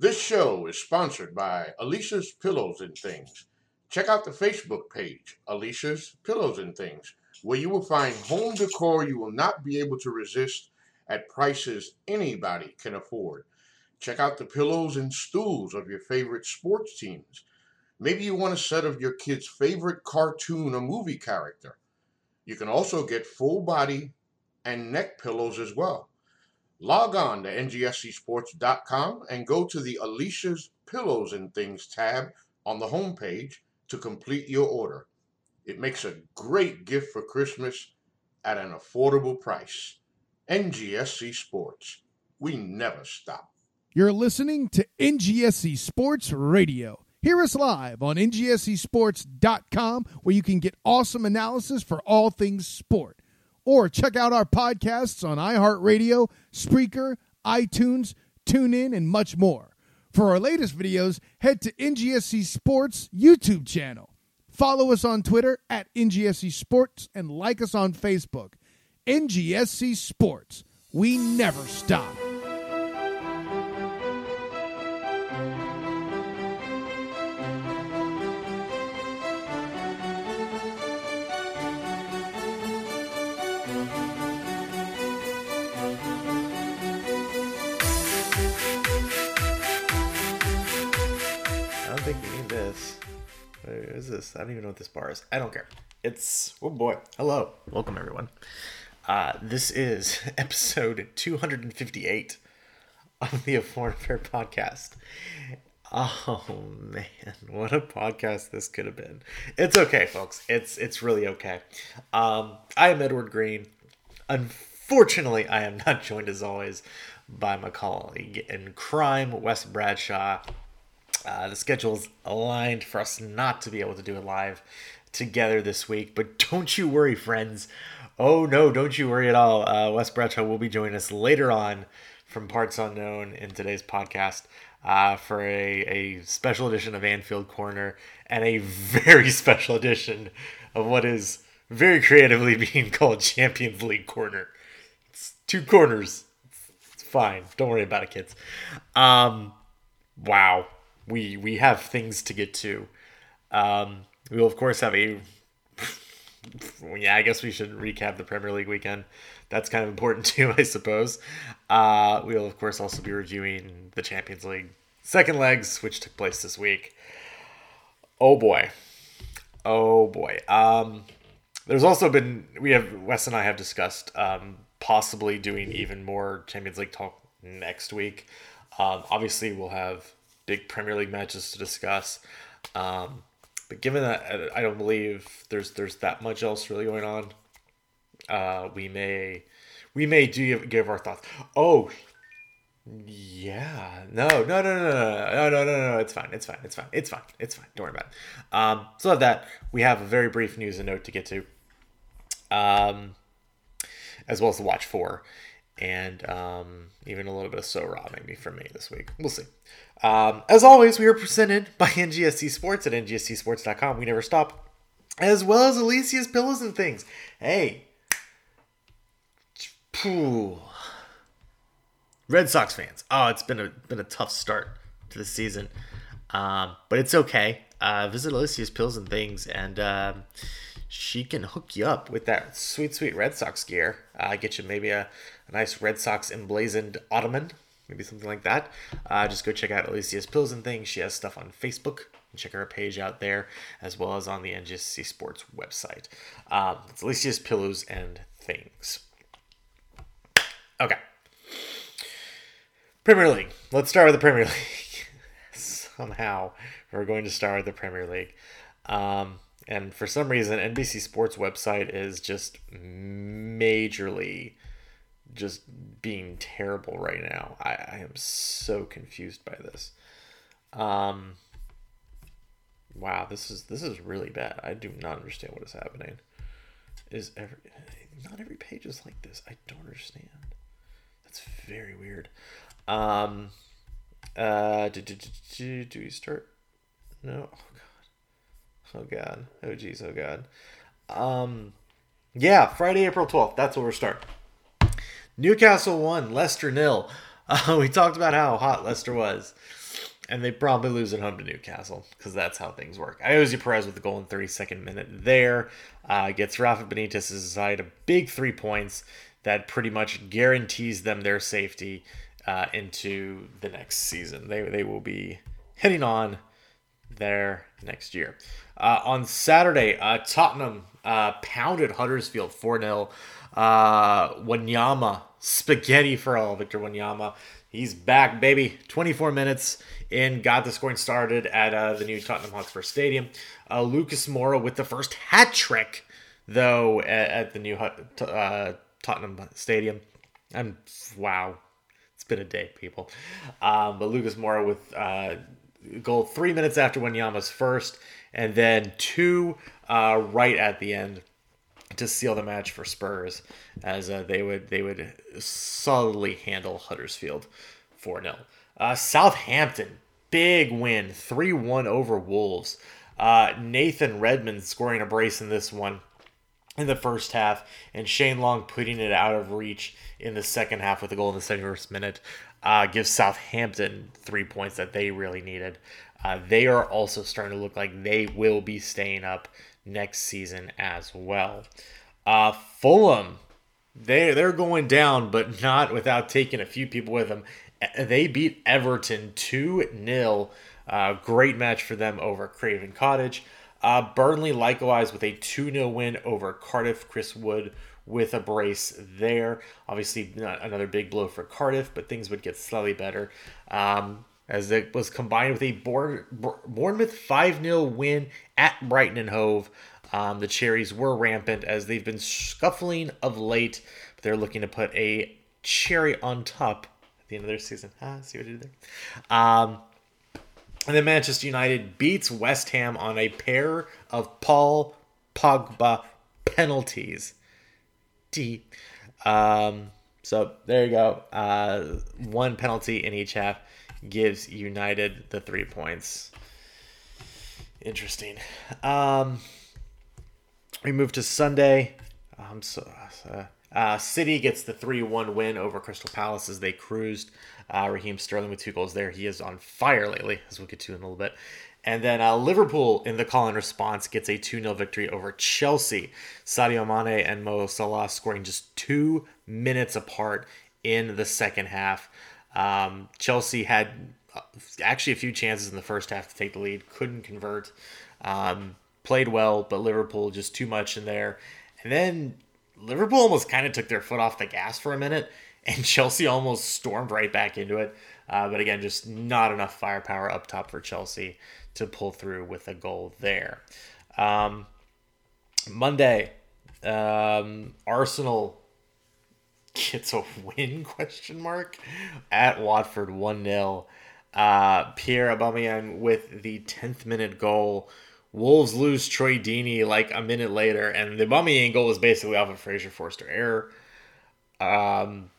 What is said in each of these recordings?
This show is sponsored by Alicia's Pillows and Things. Check out the Facebook page, Alicia's Pillows and Things, where you will find home decor you will not be able to resist at prices anybody can afford. Check out the pillows and stools of your favorite sports teams. Maybe you want a set of your kid's favorite cartoon or movie character. You can also get full body and neck pillows as well. Log on to ngscsports.com and go to the Alicia's Pillows and Things tab on the homepage to complete your order. It makes a great gift for Christmas at an affordable price. NGSC Sports. We never stop. You're listening to NGSC Sports Radio. Hear us live on ngscsports.com where you can get awesome analysis for all things sport. Or check out our podcasts on iHeartRadio, Spreaker, iTunes, TuneIn, and much more. For our latest videos, head to NGSC Sports YouTube channel. Follow us on Twitter at NGSC Sports and like us on Facebook. NGSC Sports. We never stop. Think we need this. What is this? I don't even know what this bar is. I don't care. It's oh boy. Hello, welcome everyone. Uh, this is episode 258 of the Foreign Affair podcast. Oh man, what a podcast this could have been. It's okay, folks. It's it's really okay. Um, I am Edward Greene. Unfortunately, I am not joined as always by my colleague in crime, Wes Bradshaw. Uh, the schedule's aligned for us not to be able to do it live together this week, but don't you worry, friends. Oh no, don't you worry at all. Uh, Wes Bradshaw will be joining us later on from Parts Unknown in today's podcast uh, for a, a special edition of Anfield Corner and a very special edition of what is very creatively being called Champions League Corner. It's two corners. It's fine. Don't worry about it, kids. Um, wow we we have things to get to. Um, we will of course have a. yeah, I guess we should recap the Premier League weekend. That's kind of important too, I suppose. Uh, we will of course also be reviewing the Champions League second legs, which took place this week. Oh boy, oh boy. Um, there's also been we have Wes and I have discussed um, possibly doing even more Champions League talk next week. Um, obviously, we'll have big Premier League matches to discuss. Um, but given that I don't believe there's there's that much else really going on, uh, we may we may do give our thoughts. Oh, yeah, no, no, no, no, no, no, no, no, no. It's fine. It's fine. It's fine. It's fine. It's fine. Don't worry about it. Um, so that, we have a very brief news and note to get to, um, as well as the watch for and um, even a little bit of so raw maybe from me this week. We'll see. Um, as always, we are presented by NGSC Sports at ngscsports.com. We never stop, as well as Alicia's Pillows and Things. Hey, Phew. Red Sox fans. Oh, it's been a been a tough start to the season, um, but it's okay. Uh, visit Alicia's Pills and Things and. Um, she can hook you up with that sweet, sweet Red Sox gear. Uh, get you maybe a, a nice Red Sox emblazoned ottoman, maybe something like that. Uh, just go check out Alicia's Pills and Things. She has stuff on Facebook. Check her page out there, as well as on the NGSC Sports website. Um, it's Alicia's Pillows and Things. Okay. Premier League. Let's start with the Premier League. Somehow, we're going to start with the Premier League. Um, and for some reason, NBC Sports website is just majorly just being terrible right now. I, I am so confused by this. Um, wow, this is this is really bad. I do not understand what is happening. Is every not every page is like this? I don't understand. That's very weird. Um, uh, do, do, do, do do we start? No. Oh god. Oh jeez. Oh god. Um, yeah. Friday, April twelfth. That's where we're starting. Newcastle won. Leicester nil. Uh, we talked about how hot Leicester was. and they probably lose at home to Newcastle because that's how things work. Ayoze Perez with the goal in 32nd minute there uh, gets Rafa Benitez's side a big three points that pretty much guarantees them their safety uh, into the next season. They, they will be heading on there next year. Uh, on Saturday, uh, Tottenham uh, pounded Huddersfield 4 0. Uh, Wanyama, spaghetti for all, Victor Wanyama. He's back, baby. 24 minutes in, got the scoring started at uh, the new Tottenham Hotspur Stadium. Uh, Lucas Moura with the first hat trick, though, at, at the new uh, Tottenham Stadium. And wow, it's been a day, people. Um, but Lucas Moura with goal three minutes after Wanyama's first, and then two uh, right at the end to seal the match for Spurs, as uh, they would they would solidly handle Huddersfield four 0 uh, Southampton big win three one over Wolves. Uh, Nathan Redmond scoring a brace in this one in the first half, and Shane Long putting it out of reach in the second half with a goal in the 71st minute uh, gives Southampton three points that they really needed. Uh, they are also starting to look like they will be staying up next season as well. Uh, Fulham, they they're going down, but not without taking a few people with them. They beat Everton two 0 uh, Great match for them over Craven Cottage. Uh, Burnley likewise with a 2 0 win over Cardiff. Chris Wood with a brace there. Obviously, another big blow for Cardiff, but things would get slightly better. Um, as it was combined with a Bournemouth 5 0 win at Brighton and Hove. Um, the Cherries were rampant as they've been scuffling of late, but they're looking to put a cherry on top at the end of their season. Ah, see what I did there? Um, and then Manchester United beats West Ham on a pair of Paul Pogba penalties. D. Um, so there you go. Uh, one penalty in each half gives United the three points. Interesting. Um, we move to Sunday. Um, so, uh, uh, City gets the 3 1 win over Crystal Palace as they cruised. Uh, Raheem Sterling with two goals there. He is on fire lately, as we'll get to in a little bit. And then uh, Liverpool, in the call and response, gets a 2 0 victory over Chelsea. Sadio Mane and Mo Salah scoring just two minutes apart in the second half. Um, Chelsea had uh, actually a few chances in the first half to take the lead, couldn't convert. Um, played well, but Liverpool just too much in there. And then Liverpool almost kind of took their foot off the gas for a minute, and Chelsea almost stormed right back into it. Uh, but again, just not enough firepower up top for Chelsea to pull through with a goal there. Um, Monday, um, Arsenal gets a win question mark at Watford 1-0. Uh, Pierre Aubameyang with the 10th minute goal. Wolves lose Troy Deeney like a minute later, and the Aubameyang goal was basically off a of Fraser Forster error. Um,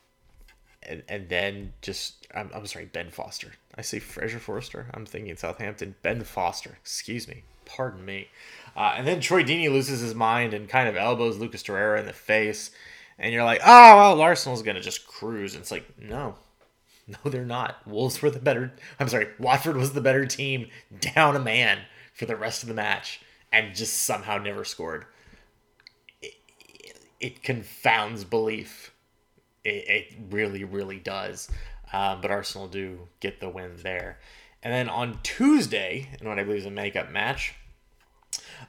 and, and then just I'm, I'm sorry, Ben Foster. I say Fraser Forster. I'm thinking Southampton. Ben Foster. Excuse me. Pardon me. Uh, and then Troy Deeney loses his mind and kind of elbows Lucas Torreira in the face and you're like, oh well, Arsenal's gonna just cruise. And it's like, no, no, they're not. Wolves were the better. I'm sorry, Watford was the better team, down a man for the rest of the match, and just somehow never scored. It, it confounds belief. It, it, really, really does. Um, but Arsenal do get the win there. And then on Tuesday, in what I believe is a makeup match,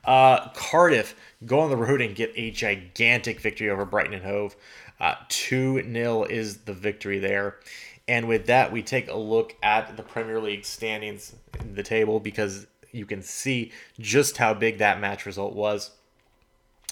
uh, Cardiff go on the road and get a gigantic victory over Brighton and Hove. Uh, 2 0 is the victory there. And with that, we take a look at the Premier League standings in the table because you can see just how big that match result was.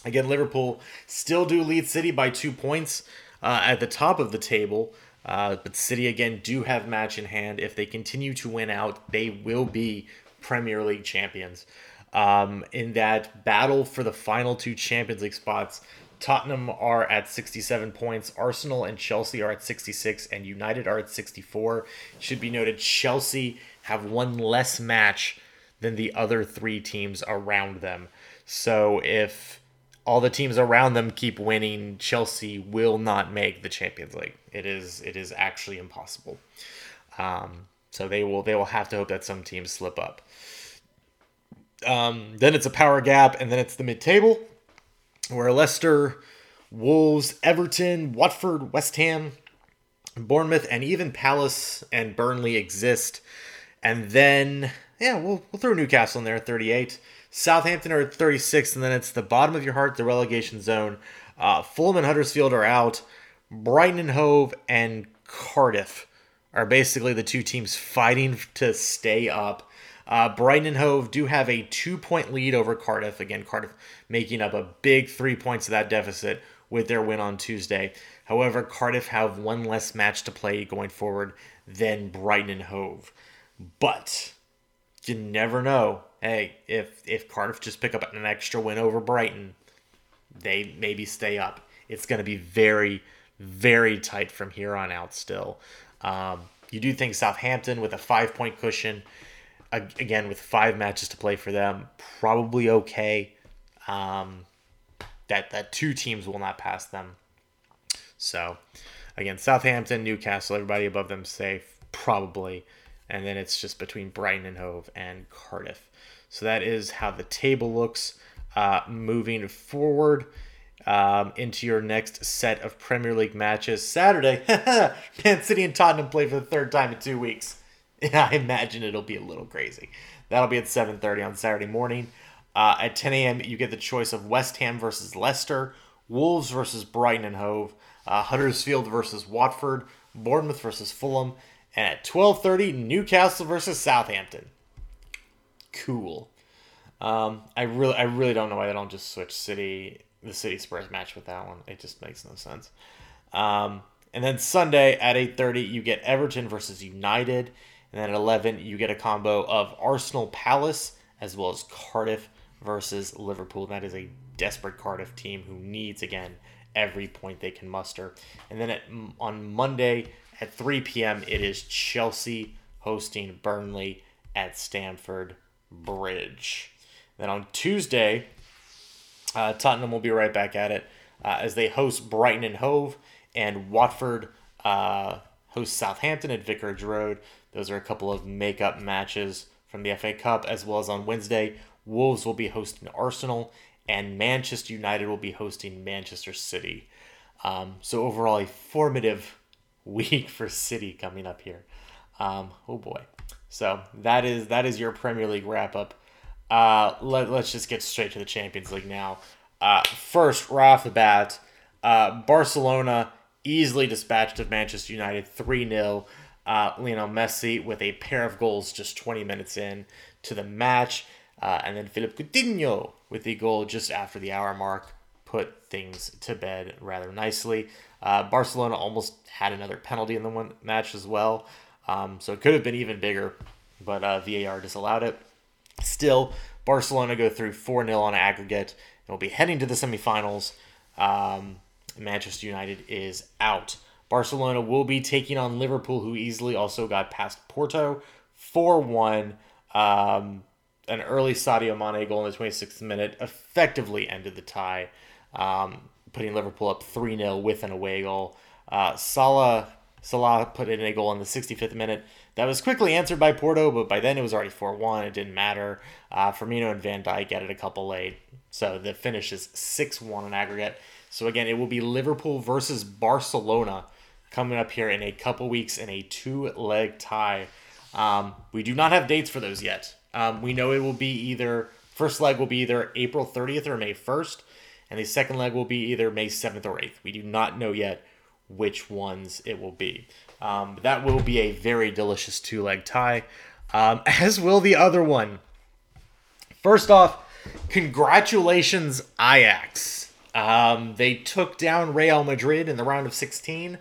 Again, Liverpool still do lead City by two points uh, at the top of the table. Uh, but City, again, do have match in hand. If they continue to win out, they will be Premier League champions um, in that battle for the final two Champions League spots. Tottenham are at 67 points. Arsenal and Chelsea are at 66, and United are at 64. Should be noted, Chelsea have one less match than the other three teams around them. So if all the teams around them keep winning, Chelsea will not make the Champions League. It is it is actually impossible. Um, So they will they will have to hope that some teams slip up. Um, then it's a power gap, and then it's the mid table, where Leicester, Wolves, Everton, Watford, West Ham, Bournemouth, and even Palace and Burnley exist. And then, yeah, we'll, we'll throw Newcastle in there at 38. Southampton are at 36, and then it's the bottom of your heart, the relegation zone. Uh, Fulham and Huddersfield are out. Brighton and Hove and Cardiff are basically the two teams fighting to stay up. Uh, Brighton and Hove do have a two point lead over Cardiff. Again, Cardiff making up a big three points of that deficit with their win on Tuesday. However, Cardiff have one less match to play going forward than Brighton and Hove. But you never know. Hey, if if Cardiff just pick up an extra win over Brighton, they maybe stay up. It's going to be very, very tight from here on out still. Um, you do think Southampton with a five point cushion, again with five matches to play for them, probably okay. Um, that that two teams will not pass them. So, again, Southampton, Newcastle, everybody above them safe, probably, and then it's just between Brighton and Hove and Cardiff. So that is how the table looks uh, moving forward um, into your next set of Premier League matches. Saturday, Man City and Tottenham play for the third time in two weeks. I imagine it'll be a little crazy. That'll be at 7:30 on Saturday morning. Uh, at 10 a.m., you get the choice of West Ham versus Leicester, Wolves versus Brighton and Hove, uh, Huddersfield versus Watford, Bournemouth versus Fulham, and at 12:30, Newcastle versus Southampton. Cool. Um, I really, I really don't know why they don't just switch City the City Spurs match with that one. It just makes no sense. Um, and then Sunday at 8:30 you get Everton versus United, and then at 11 you get a combo of Arsenal Palace as well as Cardiff versus Liverpool. That is a desperate Cardiff team who needs again every point they can muster. And then at, on Monday at 3 p.m. it is Chelsea hosting Burnley at Stamford Bridge. Then on Tuesday uh, Tottenham will be right back at it uh, as they host Brighton and Hove, and Watford uh, hosts Southampton at Vicarage Road. Those are a couple of make-up matches from the FA Cup, as well as on Wednesday, Wolves will be hosting Arsenal, and Manchester United will be hosting Manchester City. Um, so overall, a formative week for City coming up here. Um, oh boy! So that is that is your Premier League wrap up. Uh, let, let's just get straight to the Champions League now. Uh, first, right off the bat, uh, Barcelona easily dispatched of Manchester United 3 0. Uh, Lionel Messi with a pair of goals just 20 minutes in to the match. Uh, and then Philippe Coutinho with the goal just after the hour mark put things to bed rather nicely. Uh, Barcelona almost had another penalty in the one match as well. Um, so it could have been even bigger, but uh, VAR disallowed it. Still, Barcelona go through 4 0 on aggregate and will be heading to the semifinals. Um, Manchester United is out. Barcelona will be taking on Liverpool, who easily also got past Porto 4 1. Um, an early Sadio Mane goal in the 26th minute effectively ended the tie, um, putting Liverpool up 3 0 with an away goal. Uh, Salah Salah put in a goal in the 65th minute. That was quickly answered by Porto, but by then it was already 4 1. It didn't matter. Uh, Firmino and Van Dijk added a couple late. So the finish is 6 1 in aggregate. So again, it will be Liverpool versus Barcelona coming up here in a couple weeks in a two leg tie. Um, we do not have dates for those yet. Um, we know it will be either, first leg will be either April 30th or May 1st, and the second leg will be either May 7th or 8th. We do not know yet which ones it will be. Um, that will be a very delicious two leg tie, um, as will the other one. First off, congratulations, Ajax. Um, they took down Real Madrid in the round of 16.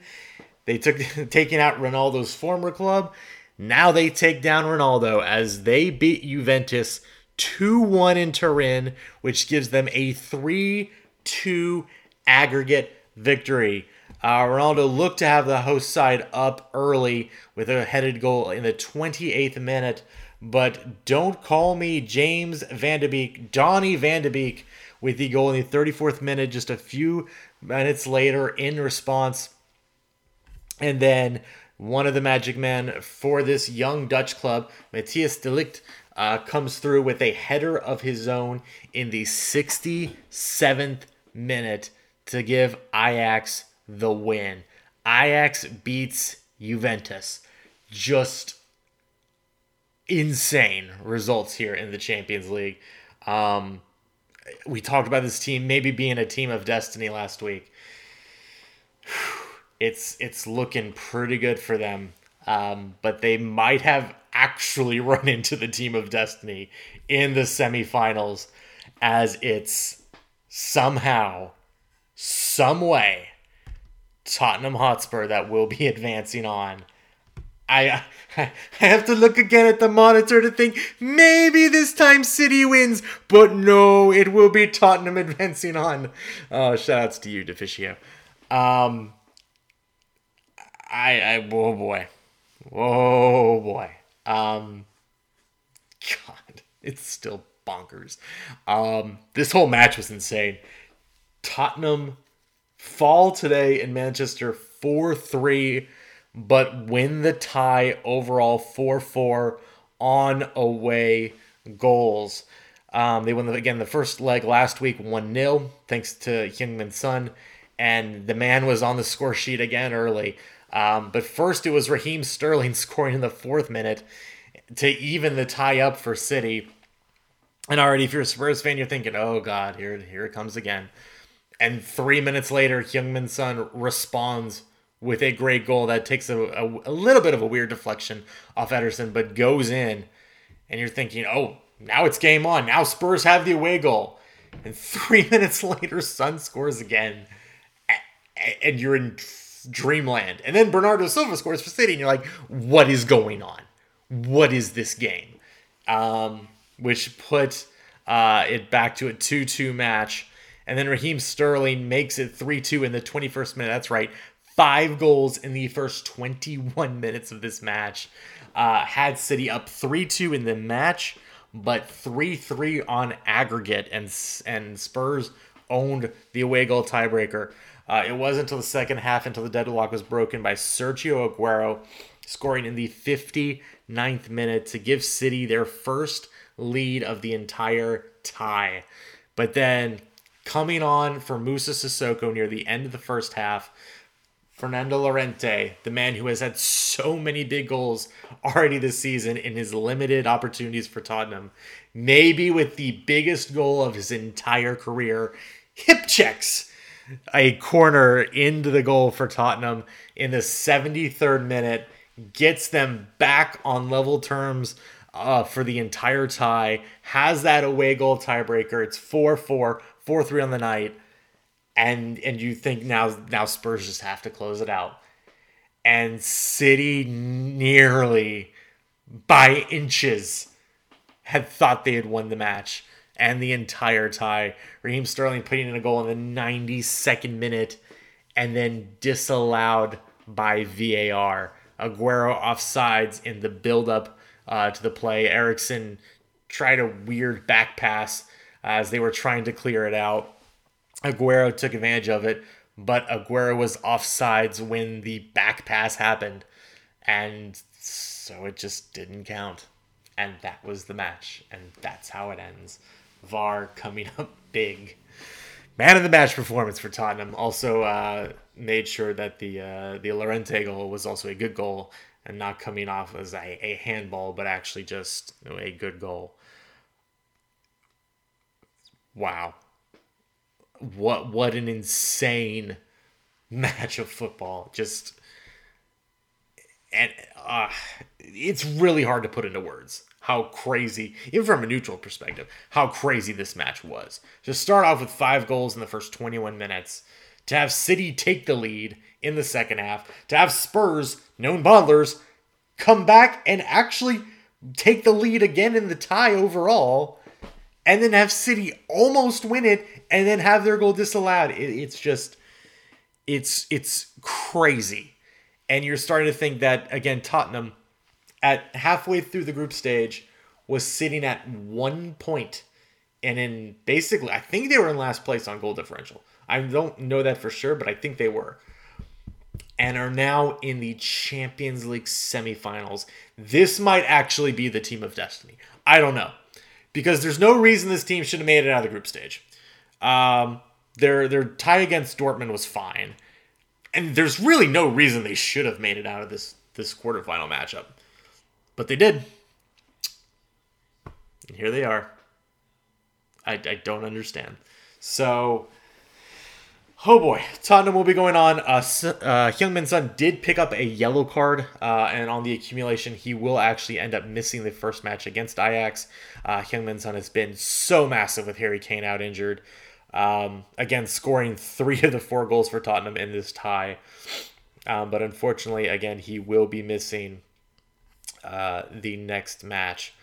They took taking out Ronaldo's former club. Now they take down Ronaldo as they beat Juventus 2 1 in Turin, which gives them a 3 2 aggregate victory. Uh, Ronaldo looked to have the host side up early with a headed goal in the 28th minute, but don't call me James Van Der Beek, Donny Van de Beek, with the goal in the 34th minute, just a few minutes later in response. And then one of the magic men for this young Dutch club, Matthias de Ligt, uh, comes through with a header of his own in the 67th minute to give Ajax the win. Ajax beats Juventus. Just insane results here in the Champions League. Um, we talked about this team maybe being a team of destiny last week. It's it's looking pretty good for them, um, but they might have actually run into the team of destiny in the semifinals, as it's somehow, some way, Tottenham Hotspur that will be advancing on. I I have to look again at the monitor to think maybe this time City wins, but no, it will be Tottenham advancing on. Oh, shout outs to you, Deficio. Um, I, I, oh boy, oh boy. Um, God, it's still bonkers. Um, this whole match was insane. Tottenham fall today in Manchester 4 3 but win the tie overall 4 4 on away goals. Um, they won, the, again, the first leg last week 1 0, thanks to Heung-min Son. And the man was on the score sheet again early. Um, but first, it was Raheem Sterling scoring in the fourth minute to even the tie up for City. And already, if you're a Spurs fan, you're thinking, oh, God, here, here it comes again. And three minutes later, Heung-min Son responds with a great goal that takes a, a, a, little bit of a weird deflection off Ederson, but goes in. And you're thinking, oh, now it's game on. Now Spurs have the away goal. And three minutes later, Son scores again. And you're in dreamland. And then Bernardo Silva scores for City, and you're like, what is going on? What is this game? Um, which put uh, it back to a 2 2 match. And then Raheem Sterling makes it 3 2 in the 21st minute. That's right five goals in the first 21 minutes of this match. Uh, had City up 3 2 in the match, but 3 3 on aggregate, and, and Spurs owned the away goal tiebreaker. Uh, it wasn't until the second half until the deadlock was broken by Sergio Aguero scoring in the 59th minute to give City their first lead of the entire tie. But then coming on for Moussa Sissoko near the end of the first half, Fernando Llorente, the man who has had so many big goals already this season in his limited opportunities for Tottenham, maybe with the biggest goal of his entire career, hip checks a corner into the goal for Tottenham in the 73rd minute, gets them back on level terms uh, for the entire tie, has that away goal tiebreaker. It's 4 4, 4 3 on the night and and you think now now Spurs just have to close it out. And City nearly by inches had thought they had won the match and the entire tie. Raheem Sterling putting in a goal in the 92nd minute and then disallowed by VAR. Aguero offsides in the build-up uh, to the play. Eriksen tried a weird back pass as they were trying to clear it out. Aguero took advantage of it, but Aguero was offsides when the back pass happened, and so it just didn't count. And that was the match, and that's how it ends. VAR coming up big. Man of the match performance for Tottenham. Also uh, made sure that the uh, the Llorente goal was also a good goal and not coming off as a, a handball, but actually just you know, a good goal. Wow what what an insane match of football. Just and uh, it's really hard to put into words how crazy, even from a neutral perspective, how crazy this match was. To start off with five goals in the first 21 minutes, to have City take the lead in the second half, to have Spurs, known bottlers, come back and actually take the lead again in the tie overall, and then have City almost win it and then have their goal disallowed. It, it's just, it's it's crazy, and you're starting to think that again. Tottenham, at halfway through the group stage, was sitting at one point, and in basically, I think they were in last place on goal differential. I don't know that for sure, but I think they were. and are now in the Champions League semifinals. This might actually be the team of destiny. I don't know. Because there's no reason this team should have made it out of the group stage. Um, their their tie against Dortmund was fine. And there's really no reason they should have made it out of this this quarterfinal matchup. But they did. And here they are. I, I don't understand. So, oh boy, Tottenham will be going on. Uh, uh, Heung-min Son did pick up a yellow card, uh, and on the accumulation, he will actually end up missing the first match against Ajax. Uh, Heung-min Son has been so massive with Harry Kane out injured. Um, again, scoring three of the four goals for Tottenham in this tie. Um, but unfortunately, again, he will be missing uh, the next match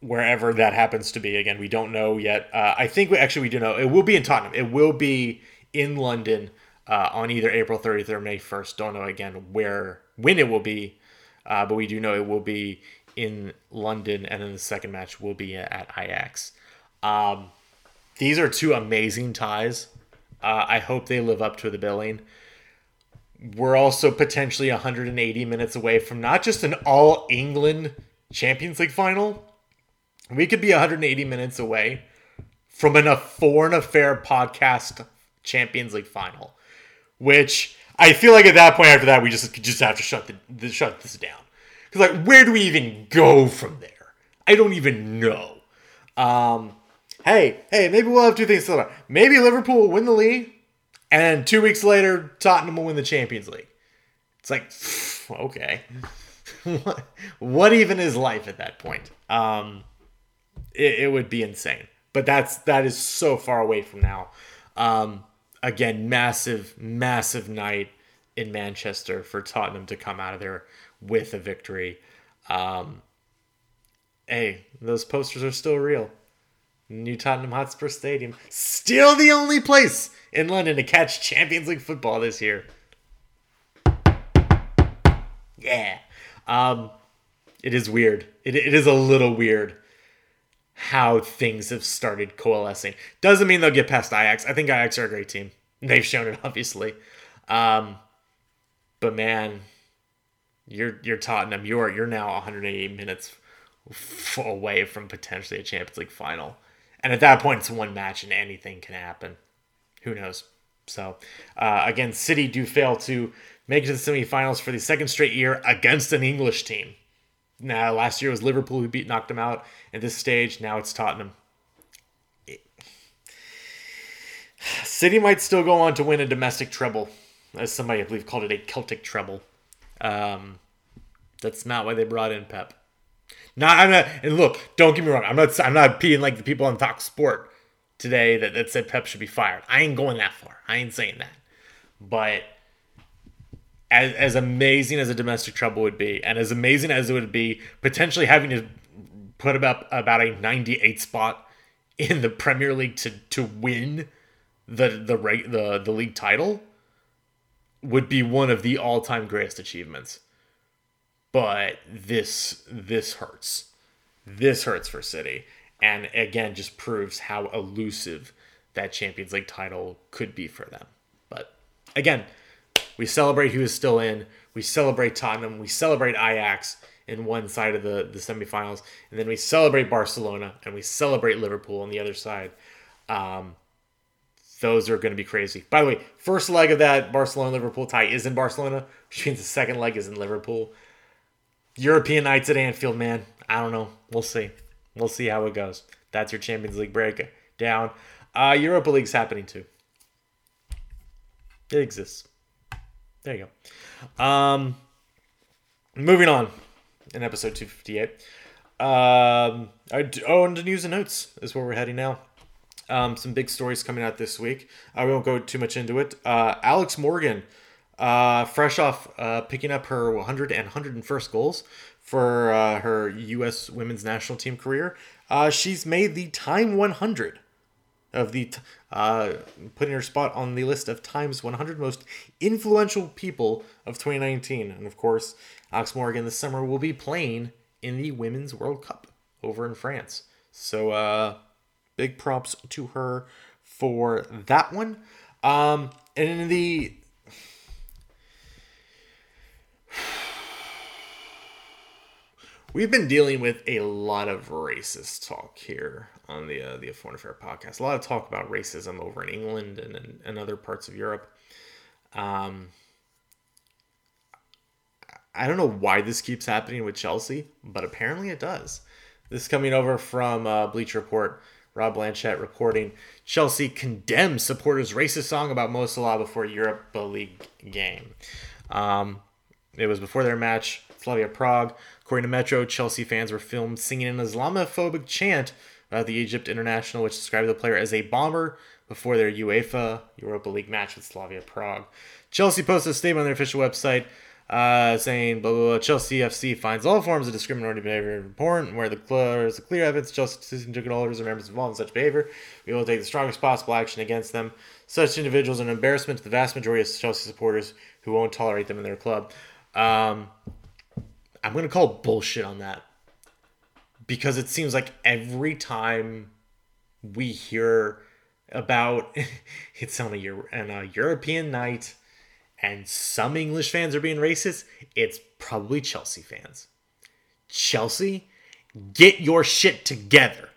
wherever that happens to be. Again, we don't know yet. Uh, I think we actually we do know it will be in Tottenham. It will be in London uh, on either April 30th or May 1st. Don't know again where when it will be, uh, but we do know it will be in London, and then the second match will be at Ajax. Um, these are two amazing ties. Uh, I hope they live up to the billing. We're also potentially 180 minutes away from not just an all England Champions League final, we could be 180 minutes away from an, a foreign affair podcast Champions League final, which I feel like at that point after that we just just have to shut the, the shut this down because like where do we even go from there? I don't even know. Um, hey, hey, maybe we'll have two things to Maybe Liverpool will win the league, and two weeks later Tottenham will win the Champions League. It's like okay, what, what even is life at that point? Um, it, it would be insane. But that's that is so far away from now. Um, again, massive, massive night in Manchester for Tottenham to come out of there with a victory. Um, hey, those posters are still real. New Tottenham Hotspur Stadium, still the only place in London to catch Champions League football this year. Yeah. Um, it is weird. It, it is a little weird how things have started coalescing. Doesn't mean they'll get past Ajax. I think Ajax are a great team. They've shown it, obviously. Um, but man, you're you're Tottenham. You're you're now 180 minutes away from potentially a Champions League final, and at that point, it's one match and anything can happen. Who knows? So uh, again, City do fail to make it to the semifinals for the second straight year against an English team. Now, last year it was Liverpool who beat knocked them out. At this stage, now it's Tottenham. It... City might still go on to win a domestic treble, as somebody I believe called it a Celtic treble. Um, that's not why they brought in Pep. Not, I'm not, and look, don't get me wrong. I'm not, I'm not being like the people on Fox Sport today that, that said Pep should be fired. I ain't going that far. I ain't saying that. But as, as amazing as a domestic trouble would be, and as amazing as it would be potentially having to put about about a 98 spot in the Premier League to to win the the the the league title would be one of the all-time greatest achievements. But this this hurts. This hurts for City. And again just proves how elusive that Champions League title could be for them. But again, we celebrate who is still in. We celebrate Tottenham. We celebrate Ajax in one side of the, the semifinals. And then we celebrate Barcelona and we celebrate Liverpool on the other side. Um, those are going to be crazy. By the way, first leg of that Barcelona Liverpool tie is in Barcelona, which means the second leg is in Liverpool. European nights at Anfield, man. I don't know. We'll see. We'll see how it goes. That's your Champions League break down. Uh, Europa League's happening too. It exists. There you go. Um, moving on in episode 258. Um, I, oh, and the news and notes is where we're heading now. Um, some big stories coming out this week. I won't go too much into it. Uh, Alex Morgan, uh, fresh off uh, picking up her 100 and 101st goals for uh, her U.S. women's national team career, uh, she's made the Time 100 of the uh, putting her spot on the list of Times 100 most influential people of 2019. And of course, Alex Morgan this summer will be playing in the Women's World Cup over in France. So uh, big props to her for that one. Um, and in the We've been dealing with a lot of racist talk here on the uh, the Foreign Affair podcast. A lot of talk about racism over in England and, and, and other parts of Europe. Um, I don't know why this keeps happening with Chelsea, but apparently it does. This is coming over from uh, Bleacher Report. Rob Blanchette reporting Chelsea condemns supporters' racist song about Mo Salah before Europa League game. Um, it was before their match, Slavia Prague. According to Metro, Chelsea fans were filmed singing an Islamophobic chant about the Egypt international, which described the player as a bomber before their UEFA Europa League match with Slavia Prague. Chelsea posted a statement on their official website uh, saying blah, blah, blah, Chelsea FC finds all forms of discriminatory behavior important and where the there is clear evidence Chelsea season ticket holders or members involved in such behavior. We will take the strongest possible action against them. Such individuals are an embarrassment to the vast majority of Chelsea supporters who won't tolerate them in their club. Um, I'm going to call bullshit on that because it seems like every time we hear about it's on a, on a European night and some English fans are being racist, it's probably Chelsea fans. Chelsea, get your shit together.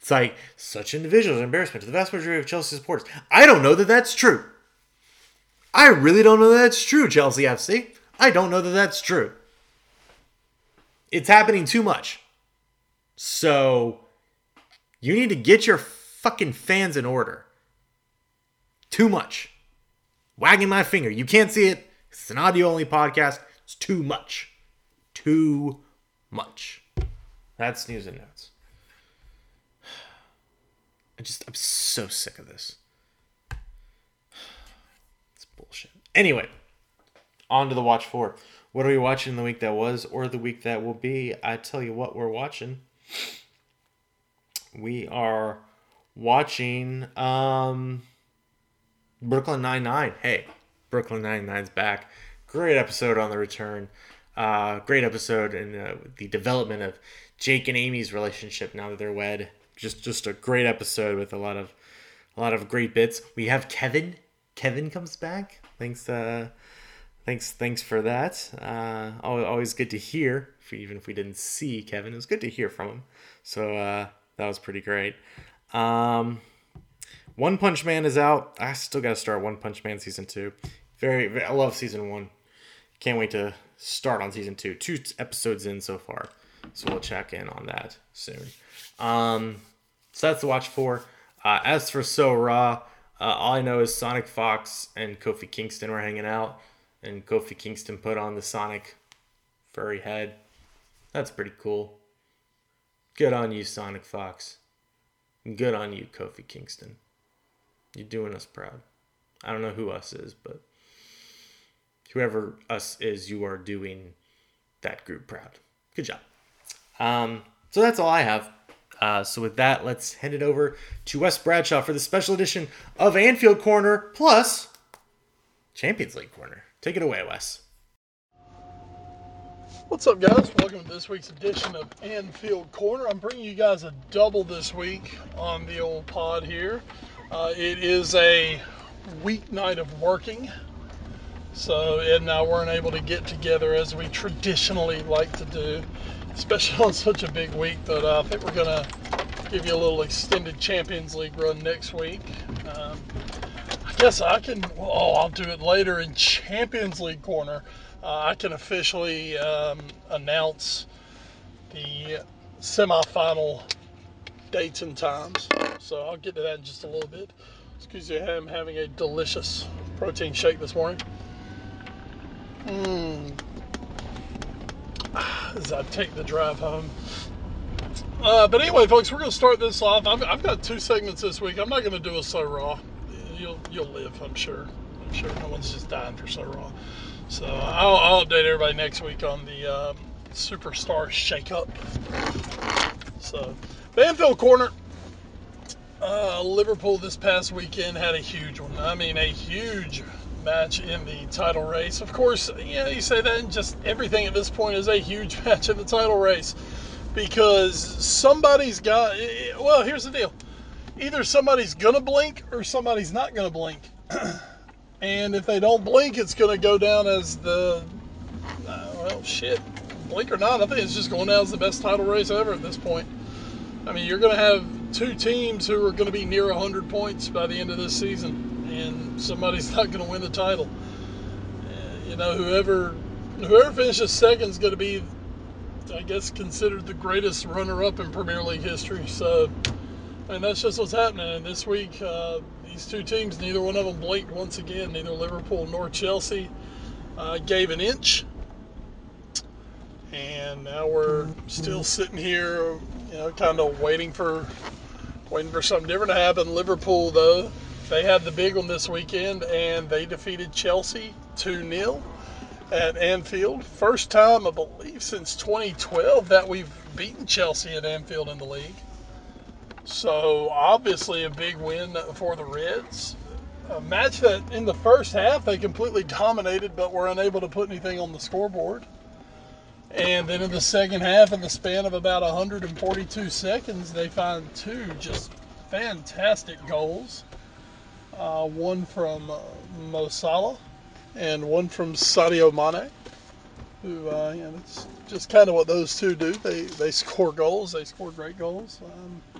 It's like such individuals embarrassment to the vast majority of Chelsea supporters. I don't know that that's true. I really don't know that that's true, Chelsea FC. I don't know that that's true. It's happening too much. So you need to get your fucking fans in order. Too much wagging my finger. You can't see it. It's an audio only podcast. It's too much. Too much. That's news and notes. I just, I'm so sick of this. It's bullshit. Anyway, on to the watch for. What are we watching the week that was or the week that will be? I tell you what, we're watching. We are watching. Um, Brooklyn Nine Nine. Hey, Brooklyn Nine Nine's back. Great episode on the return. Uh, great episode in uh, the development of Jake and Amy's relationship now that they're wed. Just just a great episode with a lot of a lot of great bits. We have Kevin. Kevin comes back. Thanks. Uh, thanks. Thanks for that. Uh, always good to hear. If we, even if we didn't see Kevin, it was good to hear from him. So uh, that was pretty great. Um, one Punch Man is out. I still got to start One Punch Man season two. Very, very, I love season one. Can't wait to start on season two. Two episodes in so far, so we'll check in on that soon. Um, so that's the watch for. Uh, as for So Raw, uh, all I know is Sonic Fox and Kofi Kingston were hanging out, and Kofi Kingston put on the Sonic furry head. That's pretty cool. Good on you, Sonic Fox. Good on you, Kofi Kingston. You're doing us proud. I don't know who us is, but whoever us is, you are doing that group proud. Good job. Um, so that's all I have. Uh, so with that, let's hand it over to Wes Bradshaw for the special edition of Anfield Corner plus Champions League Corner. Take it away, Wes. What's up, guys? Welcome to this week's edition of Anfield Corner. I'm bringing you guys a double this week on the old pod here. Uh, it is a weeknight of working, so Ed and I weren't able to get together as we traditionally like to do, especially on such a big week. But uh, I think we're gonna give you a little extended Champions League run next week. Um, I guess I can. Oh, I'll do it later in Champions League corner. Uh, I can officially um, announce the semifinal dates and times. So I'll get to that in just a little bit. Excuse me, I'm having a delicious protein shake this morning. Mmm. As I take the drive home. Uh, but anyway, folks, we're going to start this off. I've, I've, got two segments this week. I'm not going to do a so raw. You'll you'll live, I'm sure. I'm sure no one's just dying for so raw. So I'll, I'll update everybody next week on the uh, superstar shakeup. So Anfield Corner. Uh, Liverpool this past weekend had a huge one. I mean, a huge match in the title race. Of course, you know, you say that, and just everything at this point is a huge match in the title race because somebody's got. Well, here's the deal: either somebody's gonna blink or somebody's not gonna blink. and if they don't blink, it's gonna go down as the uh, well, shit, blink or not, I think it's just going down as the best title race ever at this point. I mean, you're going to have two teams who are going to be near 100 points by the end of this season, and somebody's not going to win the title. Uh, you know, whoever whoever finishes second is going to be, I guess, considered the greatest runner-up in Premier League history. So, and that's just what's happening. And this week, uh, these two teams, neither one of them blinked once again. Neither Liverpool nor Chelsea uh, gave an inch. And now we're still sitting here, you know, kind of waiting for waiting for something different to happen. Liverpool, though, they had the big one this weekend, and they defeated Chelsea 2 0 at Anfield. First time, I believe, since 2012 that we've beaten Chelsea at Anfield in the league. So, obviously, a big win for the Reds. A match that in the first half they completely dominated, but were unable to put anything on the scoreboard. And then in the second half, in the span of about 142 seconds, they find two just fantastic goals. Uh, one from uh, and one from Sadio Mane, who, uh, it's just kind of what those two do. They, they score goals, they score great goals. Um,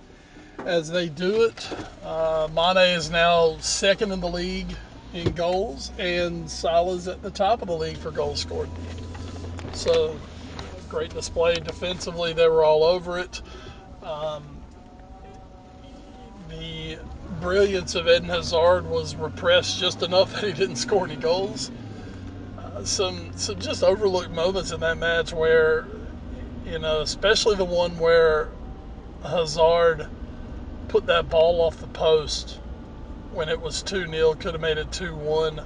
as they do it, uh, Mane is now second in the league in goals, and Salah's at the top of the league for goals scored. So great display defensively. They were all over it. Um, the brilliance of Eden Hazard was repressed just enough that he didn't score any goals. Uh, some some just overlooked moments in that match where, you know, especially the one where Hazard put that ball off the post when it was 2 0, could have made it 2 1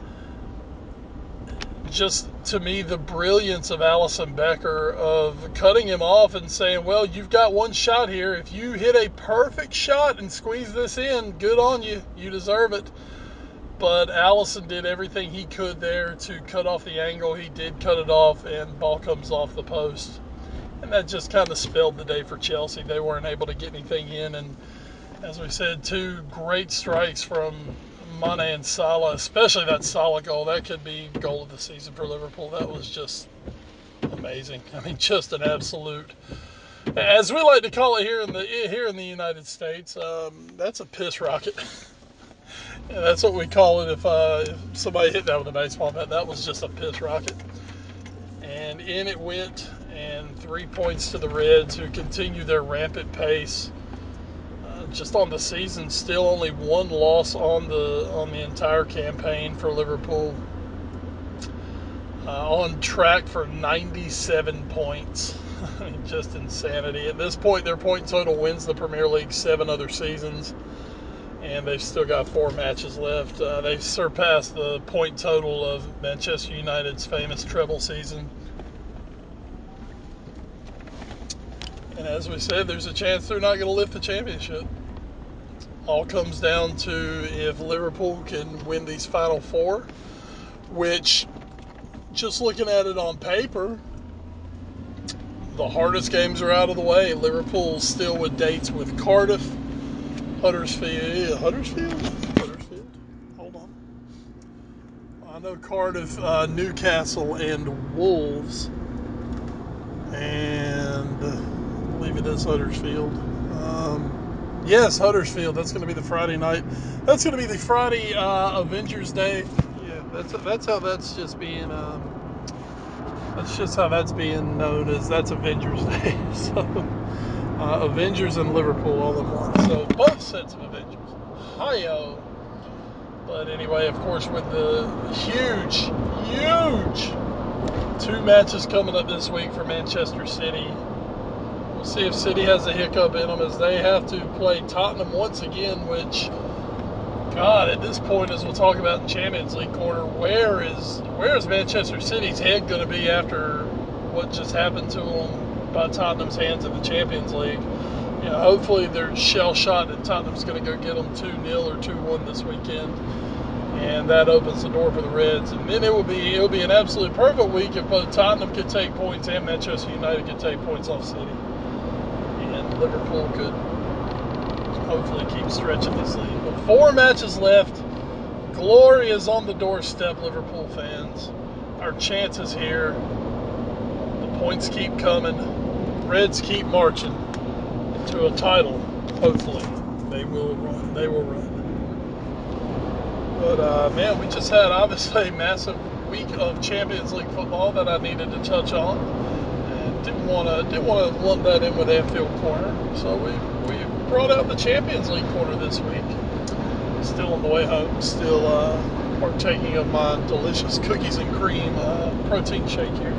just to me the brilliance of Alisson Becker of cutting him off and saying, "Well, you've got one shot here. If you hit a perfect shot and squeeze this in, good on you. You deserve it." But Alisson did everything he could there to cut off the angle. He did cut it off, and ball comes off the post, and that just kind of spelled the day for Chelsea. They weren't able to get anything in, and as we said, two great strikes from Mane and Salah, especially that Salah goal, that could be goal of the season for Liverpool. That was just amazing. I mean, just an absolute, as we like to call it here in the here in the United States, um, that's a piss rocket. yeah, that's what we call it if, uh, if somebody hit that with a baseball bat. That was just a piss rocket. And in it went, and three points to the Reds, who continue their rampant pace just on the season, still only one loss on the on the entire campaign for Liverpool. Uh, on track for 97 points. Just insanity. At this point, their point total wins the Premier League seven other seasons, and they've still got four matches left. Uh, they've surpassed the point total of Manchester United's famous treble season. And as we said, there's a chance they're not going to lift the championship all comes down to if Liverpool can win these final four, which, just looking at it on paper, the hardest games are out of the way. Liverpool still with dates with Cardiff, Huddersfield, Huddersfield, Huddersfield. Hold on. I know Cardiff, uh, Newcastle, and Wolves, and I believe it is Huddersfield. Um, Yes, Huddersfield. That's going to be the Friday night. That's going to be the Friday uh, Avengers Day. Yeah, that's that's how that's just being. Um, that's just how that's being known as that's Avengers Day. so, uh, Avengers and Liverpool all in one. So both sets of Avengers. Hiyo. But anyway, of course, with the huge, huge two matches coming up this week for Manchester City see if City has a hiccup in them as they have to play Tottenham once again, which, God, at this point, as we'll talk about in Champions League corner, where is where is Manchester City's head going to be after what just happened to them by Tottenham's hands in the Champions League? You know, hopefully they're shell shot that Tottenham's going to go get them 2 0 or 2 1 this weekend. And that opens the door for the Reds. And then it will be it will be an absolutely perfect week if both Tottenham could take points and Manchester United could take points off City. Liverpool could hopefully keep stretching this lead. But four matches left. Glory is on the doorstep, Liverpool fans. Our chances here. The Points keep coming. Reds keep marching to a title. Hopefully, they will run. They will run. But uh, man, we just had obviously a massive week of Champions League football that I needed to touch on, didn't want to didn't want to lump that in with Anfield Corner. So we we brought out the Champions League corner this week. Still on the way home. Still uh, partaking of my delicious cookies and cream uh, protein shake here.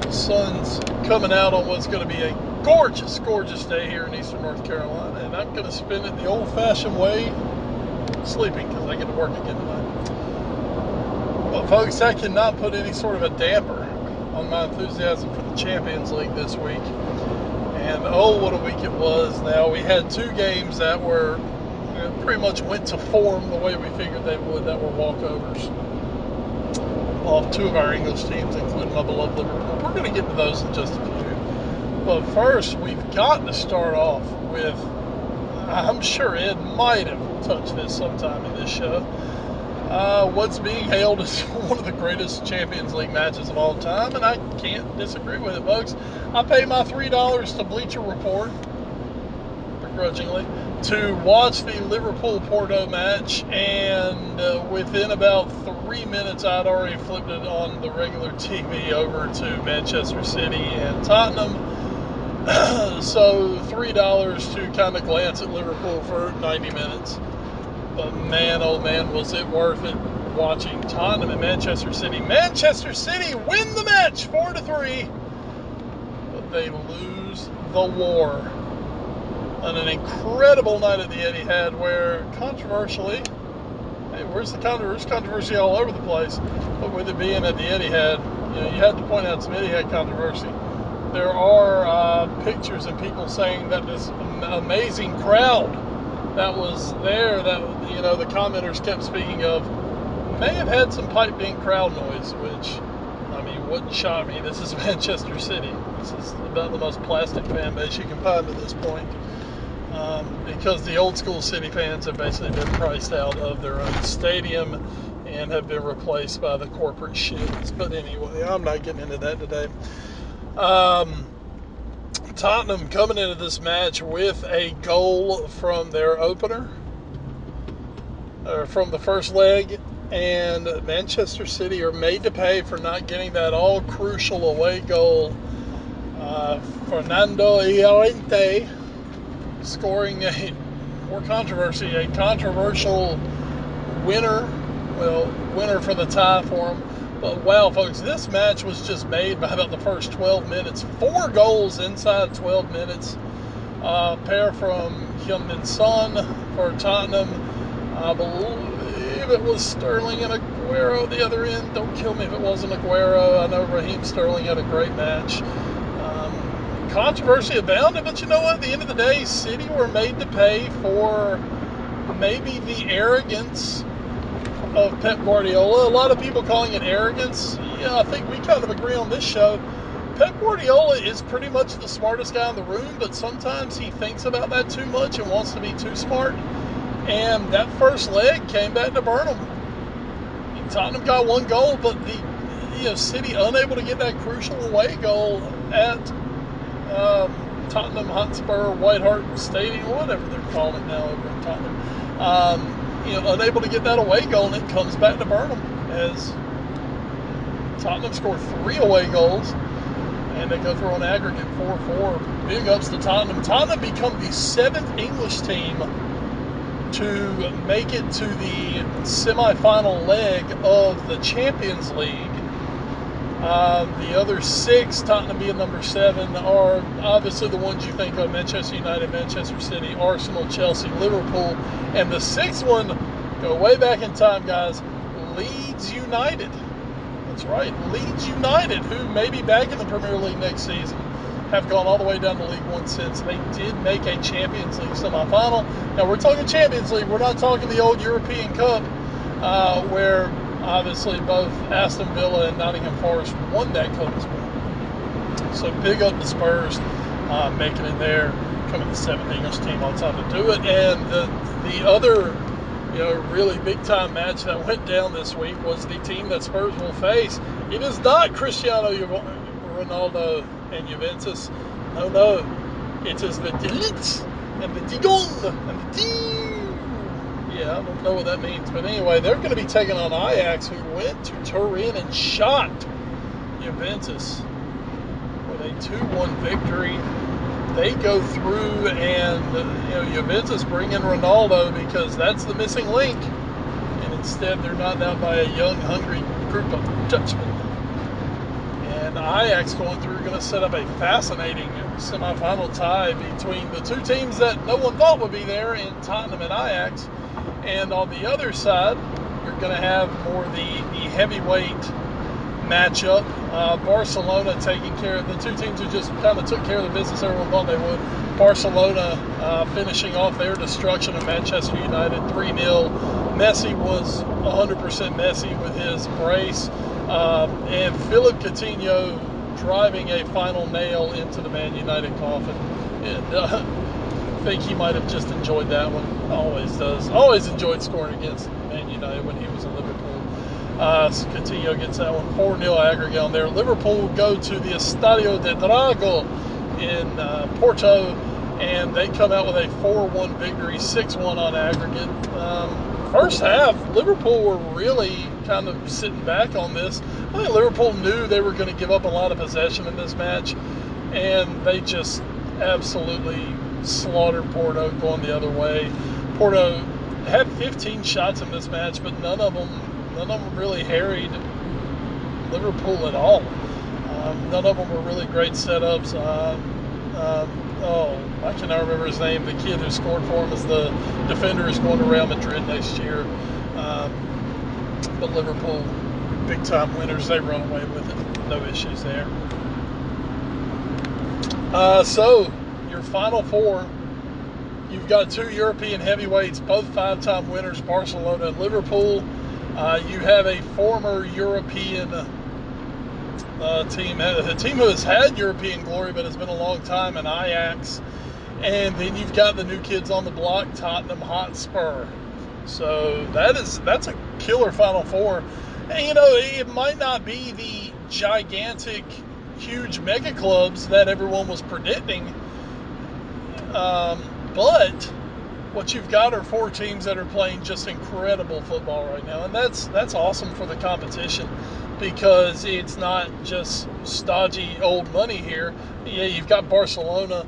The sun's coming out on what's going to be a gorgeous, gorgeous day here in eastern North Carolina, and I'm going to spend it the old-fashioned way, sleeping because I get to work again tonight. But folks, I cannot put any sort of a damper on my enthusiasm for the Champions League this week. And oh, what a week it was! Now we had two games that were you know, pretty much went to form the way we figured they would. That were walkovers of two of our English teams, including my beloved Liverpool. We're going to get to those in just a few. But first, we've got to start off with. I'm sure Ed might have touched this sometime in this show. Uh, what's being hailed as one of the greatest Champions League matches of all time, and I can't disagree with it, folks. I pay my three dollars to Bleacher Report, begrudgingly, to watch the Liverpool Porto match, and uh, within about three minutes, I'd already flipped it on the regular TV over to Manchester City and Tottenham. so three dollars to kind of glance at Liverpool for 90 minutes. But man, oh man, was it worth it watching Tottenham and Manchester City. Manchester City win the match four to three, but they lose the war on an incredible night at the Etihad, where controversially, hey, where's the controversy? Controversy all over the place, but with it being at the Etihad, you know, you had to point out some Etihad controversy. There are uh, pictures and people saying that this amazing crowd that was there that you know the commenters kept speaking of may have had some pipe being crowd noise, which I mean wouldn't shock me. This is Manchester City. This is about the most plastic fan base you can find at this point. Um, because the old school City fans have basically been priced out of their own stadium and have been replaced by the corporate shits. But anyway, I'm not getting into that today. Um, Tottenham coming into this match with a goal from their opener, or from the first leg, and Manchester City are made to pay for not getting that all crucial away goal. Uh, Fernando Llorente scoring a more controversy, a controversial winner, well, winner for the tie for him. But wow, folks, this match was just made by about the first 12 minutes. Four goals inside 12 minutes. Uh, pair from Heung-min Son for Tottenham. I believe it was Sterling and Aguero the other end. Don't kill me if it wasn't Aguero. I know Raheem Sterling had a great match. Um, controversy abounded, but you know what? At the end of the day, City were made to pay for maybe the arrogance of Pep Guardiola. A lot of people calling it arrogance. Yeah, I think we kind of agree on this show. Pep Guardiola is pretty much the smartest guy in the room, but sometimes he thinks about that too much and wants to be too smart. And that first leg came back to burn him. Tottenham got one goal, but the you know City unable to get that crucial away goal at um, Tottenham Hotspur White Hart Stadium, whatever they're calling it now over in Tottenham. Um, you know, unable to get that away goal, and it comes back to Burnham as Tottenham scored three away goals, and they go through on aggregate 4-4. Big ups to Tottenham. Tottenham become the seventh English team to make it to the semi-final leg of the Champions League. Um, the other six, Tottenham being number seven, are obviously the ones you think of Manchester United, Manchester City, Arsenal, Chelsea, Liverpool. And the sixth one, go way back in time, guys, Leeds United. That's right, Leeds United, who may be back in the Premier League next season, have gone all the way down to League One since. They did make a Champions League semifinal. Now, we're talking Champions League, we're not talking the old European Cup, uh, where obviously both Aston Villa and Nottingham Forest won that cup as well. So big up the Spurs uh, making it there, coming the seventh English team on time to do it. And the the other you know really big time match that went down this week was the team that Spurs will face. It is not Cristiano Ronaldo and Juventus. No, no, it is the Delete and the Digon and the D. Yeah, I don't know what that means, but anyway, they're going to be taking on Ajax, who went to Turin and shot Juventus with a 2-1 victory. They go through and uh, you know Juventus bring in Ronaldo because that's the missing link, and instead they're not out by a young, hungry group of Dutchmen. And Ajax going through going to set up a fascinating semifinal tie between the two teams that no one thought would be there in Tottenham and Ajax. And on the other side, you're going to have more the, the heavyweight matchup. Uh, Barcelona taking care of the two teams who just kind of took care of the business everyone thought they would. Barcelona uh, finishing off their destruction of Manchester United 3 0. Messi was 100% Messi with his brace. Um, and Philippe Coutinho driving a final nail into the Man United coffin. Uh, think he might have just enjoyed that one. Always does. Always enjoyed scoring against Man United when he was in Liverpool. Uh, Coutinho gets that one 4 0 aggregate on there. Liverpool go to the Estadio de Dragao in uh, Porto, and they come out with a 4 1 victory, 6 1 on aggregate. Um, first half, Liverpool were really kind of sitting back on this. I think Liverpool knew they were going to give up a lot of possession in this match, and they just absolutely slaughtered Porto going the other way. Porto had 15 shots in this match, but none of them none of them really harried Liverpool at all. Um, none of them were really great setups. Um, um, oh, I cannot remember his name. The kid who scored for him is the defender who's going to Real Madrid next year. Um, but Liverpool, big time winners, they run away with it. No issues there. Uh, so, your final four you've got two European heavyweights, both five time winners, Barcelona and Liverpool. Uh, you have a former European uh, team, a team who has had European glory but it's been a long time in Ajax. And then you've got the new kids on the block, Tottenham Hotspur. So that is that's a killer Final Four. And you know, it might not be the gigantic, huge mega clubs that everyone was predicting, um, but what you've got are four teams that are playing just incredible football right now, and that's that's awesome for the competition because it's not just stodgy old money here. Yeah, you've got Barcelona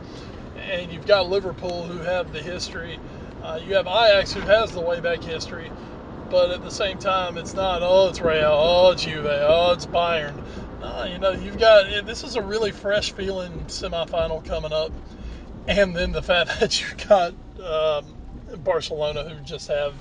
and you've got Liverpool who have the history. Uh, you have Ajax who has the way back history, but at the same time, it's not. Oh, it's Real. Oh, it's Juve. Oh, it's Bayern. Uh, you know, you've got this is a really fresh feeling semifinal coming up, and then the fact that you've got um, Barcelona who just have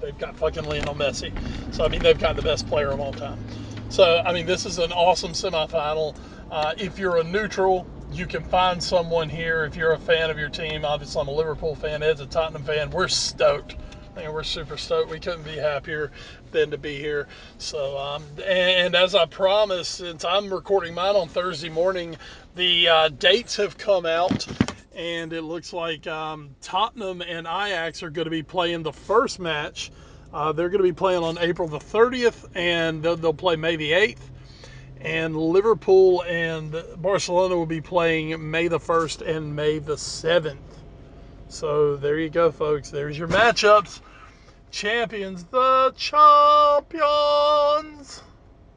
they've got fucking Lionel Messi. So I mean they've got the best player of all time. So I mean this is an awesome semifinal. Uh, if you're a neutral, you can find someone here. If you're a fan of your team, obviously I'm a Liverpool fan. Ed's a Tottenham fan. We're stoked. And we're super stoked. We couldn't be happier than to be here. So, um, and as I promised, since I'm recording mine on Thursday morning, the uh, dates have come out and it looks like um, Tottenham and Ajax are going to be playing the first match. Uh, they're going to be playing on April the 30th, and they'll, they'll, play May the 8th. And Liverpool and Barcelona will be playing May the 1st and May the 7th. So there you go, folks. There's your matchups. Champions, the champions.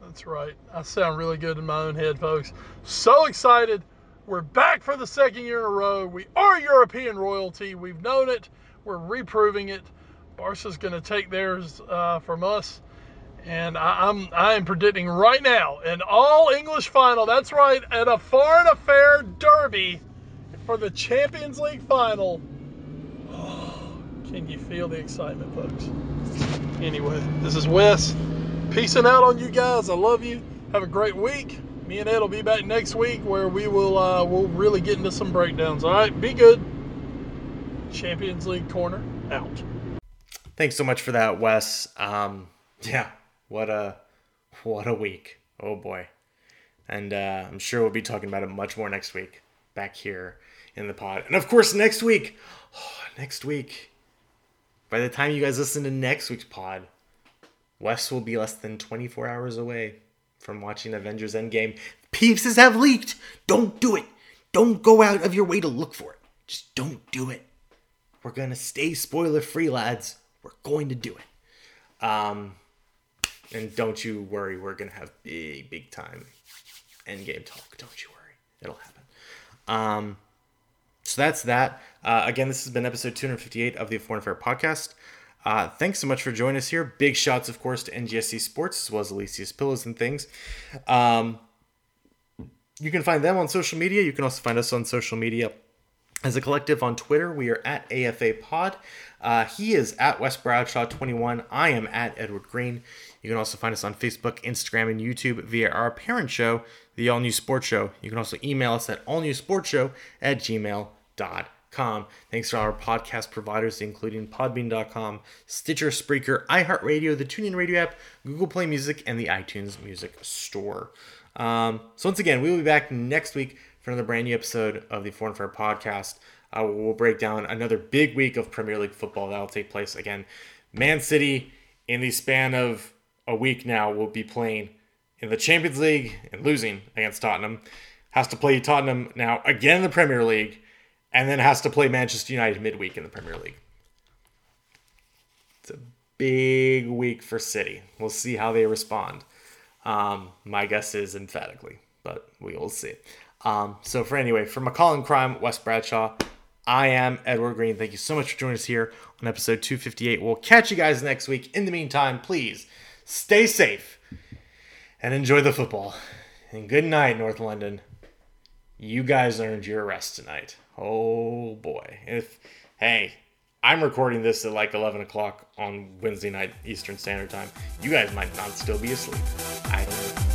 That's right. I sound really good in my own head, folks. So excited we're back for the second year in a row. We are European royalty. We've known it. We're reproving it. Barca's going to take theirs uh, from us. And I, am I am predicting right now an all English final. That's right, at a foreign affair derby for the Champions League final. Oh, can you feel the excitement, folks? Anyway, this is Wes. Peacing out on you guys. I love you. Have a great week me and Ed will be back next week where we will uh, we'll really get into some breakdowns. All right, be good. Champions League corner out. Thanks so much for that, Wes. Um, yeah, what a what a week. Oh boy, and uh, I'm sure we'll be talking about it much more next week back here in the pod. And of course, next week, oh, next week, by the time you guys listen to next week's pod, Wes will be less than 24 hours away from watching Avengers Endgame. Pieces have leaked. Don't do it. Don't go out of your way to look for it. Just don't do it. We're gonna stay spoiler free, lads. We're going to do it. Um, and don't you worry, we're gonna have big, big time Endgame talk. Don't you worry, it'll happen. Um, so that's that. Uh, again, this has been episode 258 of the Foreign Affair podcast. Uh, thanks so much for joining us here. Big shots, of course, to NGSC Sports as well as Alicia's Pillows and things. Um, you can find them on social media. You can also find us on social media as a collective on Twitter. We are at AFA Pod. Uh, he is at Wes Bradshaw 21. I am at Edward Greene. You can also find us on Facebook, Instagram, and YouTube via our parent show, The All New Sports Show. You can also email us at allnewsportsshow at gmail.com. Thanks to our podcast providers, including Podbean.com, Stitcher, Spreaker, iHeartRadio, the TuneIn Radio app, Google Play Music, and the iTunes Music Store. Um, so once again, we will be back next week for another brand new episode of the Foreign Affair podcast. Uh, we'll break down another big week of Premier League football that'll take place again. Man City, in the span of a week now, will be playing in the Champions League and losing against Tottenham. Has to play Tottenham now again in the Premier League, and then has to play Manchester United midweek in the Premier League. It's a big week for City. We'll see how they respond. Um, my guess is emphatically, but we will see. Um, so for anyway, for McCall Crime, Wes Bradshaw, I am Edward Greene. Thank you so much for joining us here on episode 258. We'll catch you guys next week. In the meantime, please stay safe and enjoy the football. And good night, North London. You guys earned your rest tonight. Oh boy. If hey, I'm recording this at like 11 o'clock on Wednesday night Eastern Standard Time. You guys might not still be asleep. I don't know.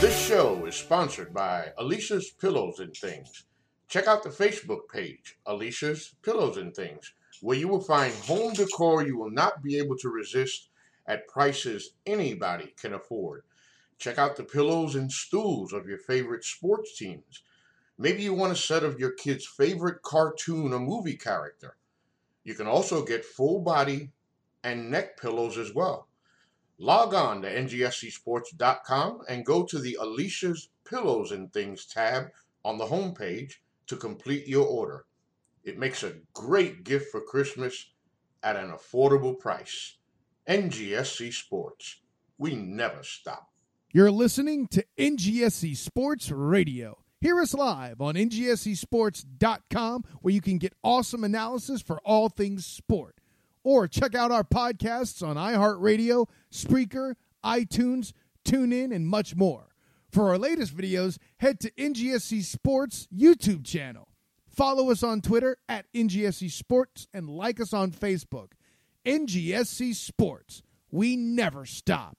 This show is sponsored by Alicia's Pillows and Things. Check out the Facebook page, Alicia's Pillows and Things, where you will find home decor you will not be able to resist at prices anybody can afford. Check out the pillows and stools of your favorite sports teams. Maybe you want a set of your kid's favorite cartoon or movie character. You can also get full body and neck pillows as well. Log on to ngscsports.com and go to the Alicia's Pillows and Things tab on the homepage to complete your order. It makes a great gift for Christmas at an affordable price. NGSC Sports. We never stop. You're listening to NGSC Sports Radio. Hear us live on ngscsports.com where you can get awesome analysis for all things sport. Or check out our podcasts on iHeartRadio, Spreaker, iTunes, TuneIn, and much more. For our latest videos, head to NGSC Sports YouTube channel. Follow us on Twitter at NGSC Sports and like us on Facebook. NGSC Sports. We never stop.